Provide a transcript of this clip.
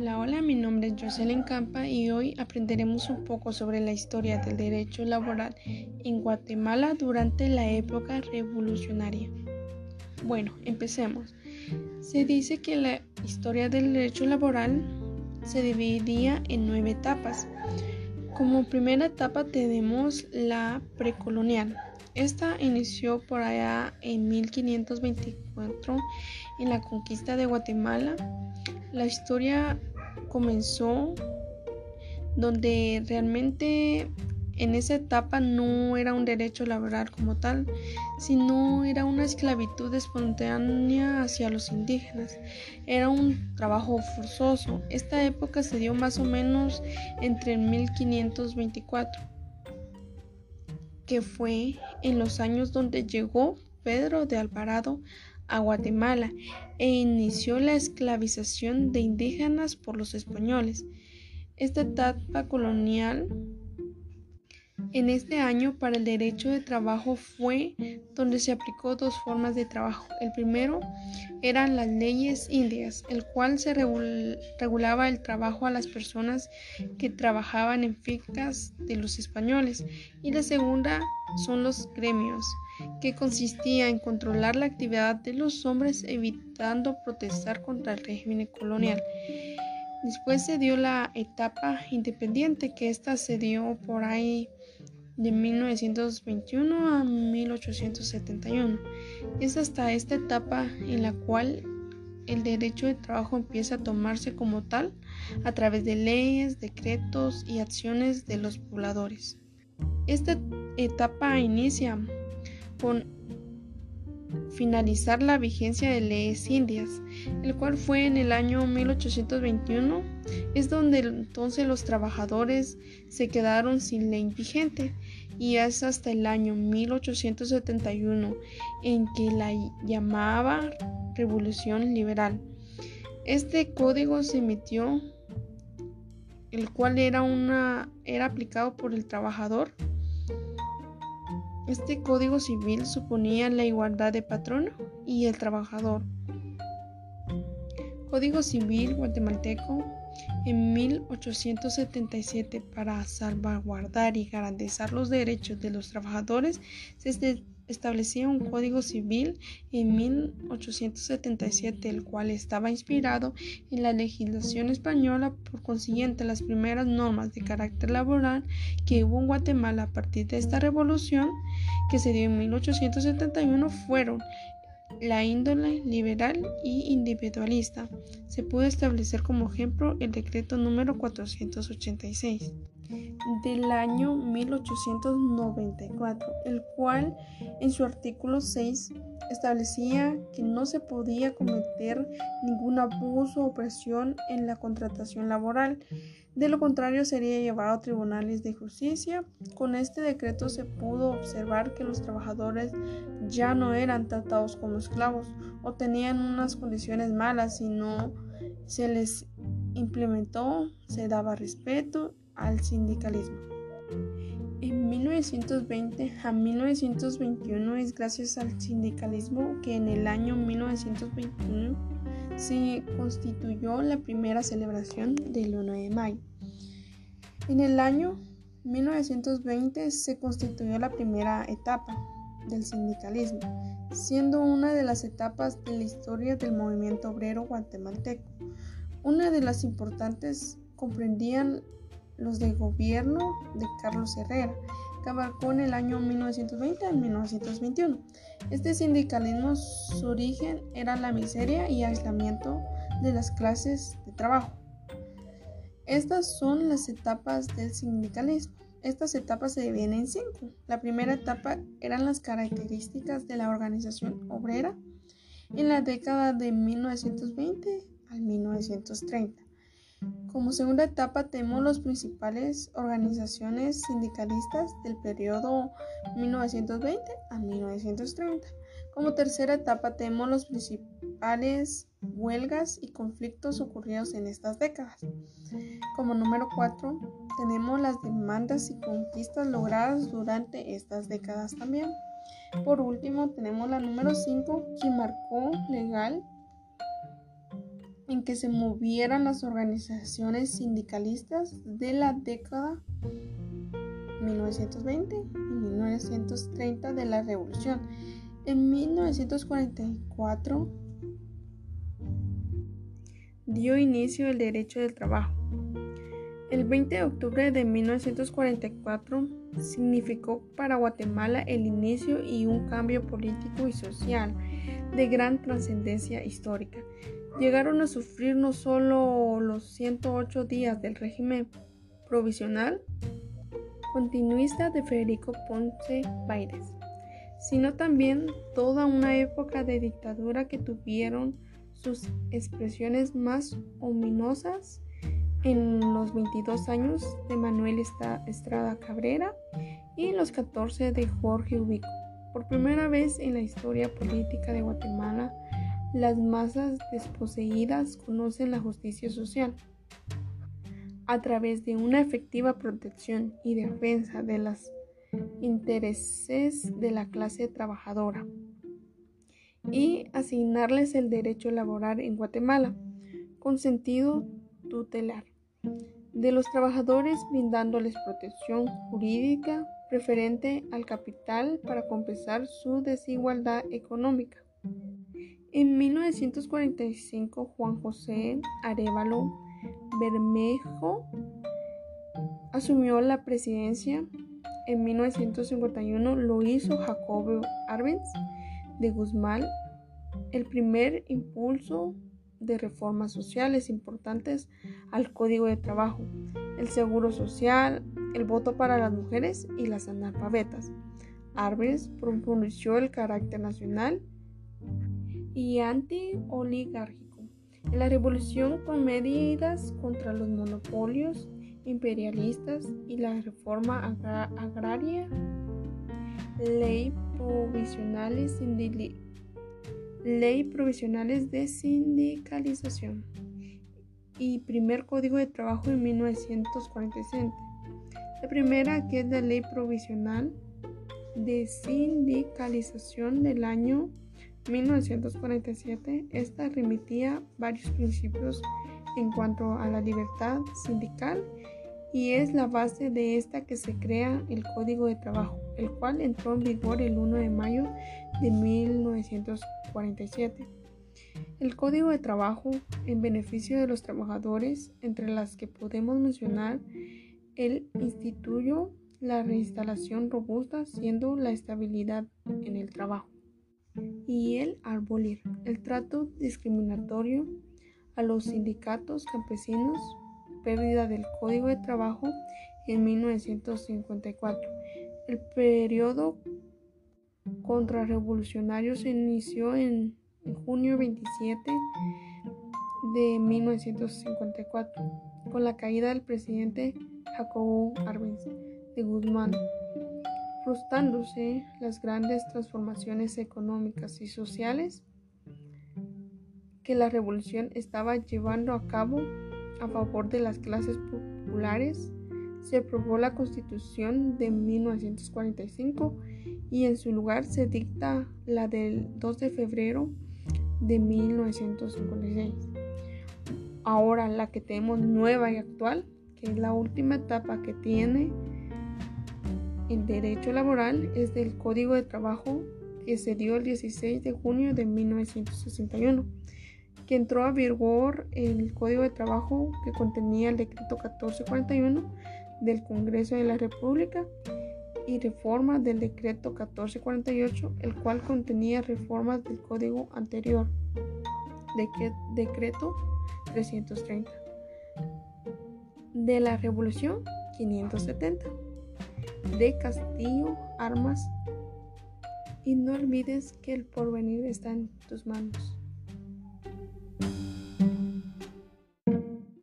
Hola, hola, mi nombre es Jocelyn Campa y hoy aprenderemos un poco sobre la historia del derecho laboral en Guatemala durante la época revolucionaria. Bueno, empecemos. Se dice que la historia del derecho laboral se dividía en nueve etapas. Como primera etapa tenemos la precolonial. Esta inició por allá en 1524 en la conquista de Guatemala la historia comenzó donde realmente en esa etapa no era un derecho laboral como tal, sino era una esclavitud espontánea hacia los indígenas. Era un trabajo forzoso. Esta época se dio más o menos entre 1524, que fue en los años donde llegó Pedro de Alvarado a Guatemala e inició la esclavización de indígenas por los españoles. Esta etapa colonial en este año para el derecho de trabajo fue donde se aplicó dos formas de trabajo. El primero eran las leyes indias, el cual se regulaba el trabajo a las personas que trabajaban en fincas de los españoles. Y la segunda son los gremios, que consistía en controlar la actividad de los hombres evitando protestar contra el régimen colonial. Después se dio la etapa independiente, que esta se dio por ahí de 1921 a 1871. Es hasta esta etapa en la cual el derecho de trabajo empieza a tomarse como tal a través de leyes, decretos y acciones de los pobladores. Esta etapa inicia con finalizar la vigencia de leyes indias, el cual fue en el año 1821, es donde entonces los trabajadores se quedaron sin ley vigente y es hasta el año 1871 en que la llamaba Revolución Liberal. Este código se emitió, el cual era, una, era aplicado por el trabajador este código civil suponía la igualdad de patrono y el trabajador. Código Civil guatemalteco en 1877 para salvaguardar y garantizar los derechos de los trabajadores se establecía un código civil en 1877, el cual estaba inspirado en la legislación española. Por consiguiente, las primeras normas de carácter laboral que hubo en Guatemala a partir de esta revolución que se dio en 1871 fueron la índole liberal y individualista. Se pudo establecer como ejemplo el decreto número 486 del año 1894, el cual en su artículo 6 establecía que no se podía cometer ningún abuso o opresión en la contratación laboral. De lo contrario, sería llevado a tribunales de justicia. Con este decreto se pudo observar que los trabajadores ya no eran tratados como esclavos o tenían unas condiciones malas, sino se les implementó, se daba respeto al sindicalismo. En 1920 a 1921 es gracias al sindicalismo que en el año 1921 se constituyó la primera celebración del 1 de mayo. En el año 1920 se constituyó la primera etapa del sindicalismo, siendo una de las etapas de la historia del movimiento obrero guatemalteco. Una de las importantes comprendían los de gobierno de Carlos Herrera, que abarcó en el año 1920 a 1921. Este sindicalismo, su origen era la miseria y aislamiento de las clases de trabajo. Estas son las etapas del sindicalismo. Estas etapas se dividen en cinco. La primera etapa eran las características de la organización obrera en la década de 1920 al 1930. Como segunda etapa tenemos las principales organizaciones sindicalistas del periodo 1920 a 1930. Como tercera etapa tenemos las principales huelgas y conflictos ocurridos en estas décadas. Como número 4 tenemos las demandas y conquistas logradas durante estas décadas también. Por último tenemos la número 5 que marcó legal en que se movieran las organizaciones sindicalistas de la década 1920 y 1930 de la Revolución. En 1944 dio inicio el derecho del trabajo. El 20 de octubre de 1944 significó para Guatemala el inicio y un cambio político y social de gran trascendencia histórica. Llegaron a sufrir no solo los 108 días del régimen provisional continuista de Federico Ponce Baires, sino también toda una época de dictadura que tuvieron sus expresiones más ominosas en los 22 años de Manuel Estrada Cabrera y los 14 de Jorge Ubico. Por primera vez en la historia política de Guatemala, las masas desposeídas conocen la justicia social a través de una efectiva protección y defensa de los intereses de la clase trabajadora y asignarles el derecho a laborar en Guatemala con sentido tutelar de los trabajadores brindándoles protección jurídica preferente al capital para compensar su desigualdad económica. En 1945 Juan José Arevalo Bermejo asumió la presidencia. En 1951 lo hizo Jacobo Arbenz de Guzmán, el primer impulso de reformas sociales importantes al Código de Trabajo, el Seguro Social, el voto para las mujeres y las analfabetas. Arbenz pronunció el carácter nacional y anti-oligárquico la revolución con medidas contra los monopolios imperialistas y la reforma agraria, ley provisionales, ley provisionales de sindicalización y primer código de trabajo en 1947. La primera que es la ley provisional de sindicalización del año 1947, esta remitía varios principios en cuanto a la libertad sindical y es la base de esta que se crea el Código de Trabajo, el cual entró en vigor el 1 de mayo de 1947. El Código de Trabajo en beneficio de los trabajadores, entre las que podemos mencionar, el instituyó la reinstalación robusta, siendo la estabilidad en el trabajo y el abolir el trato discriminatorio a los sindicatos campesinos, pérdida del Código de Trabajo en 1954. El periodo contrarrevolucionario se inició en, junio 27 de 1954 con la caída del presidente Jacobo Arbenz de Guzmán frustrándose las grandes transformaciones económicas y sociales que la revolución estaba llevando a cabo a favor de las clases populares, se aprobó la Constitución de 1945 y en su lugar se dicta la del 2 de febrero de 1956. Ahora la que tenemos nueva y actual, que es la última etapa que tiene el derecho laboral es del Código de Trabajo que se dio el 16 de junio de 1961, que entró a vigor el Código de Trabajo que contenía el decreto 1441 del Congreso de la República y reformas del decreto 1448, el cual contenía reformas del código anterior, de decreto 330 de la Revolución 570 de Castillo Armas y no olvides que el porvenir está en tus manos.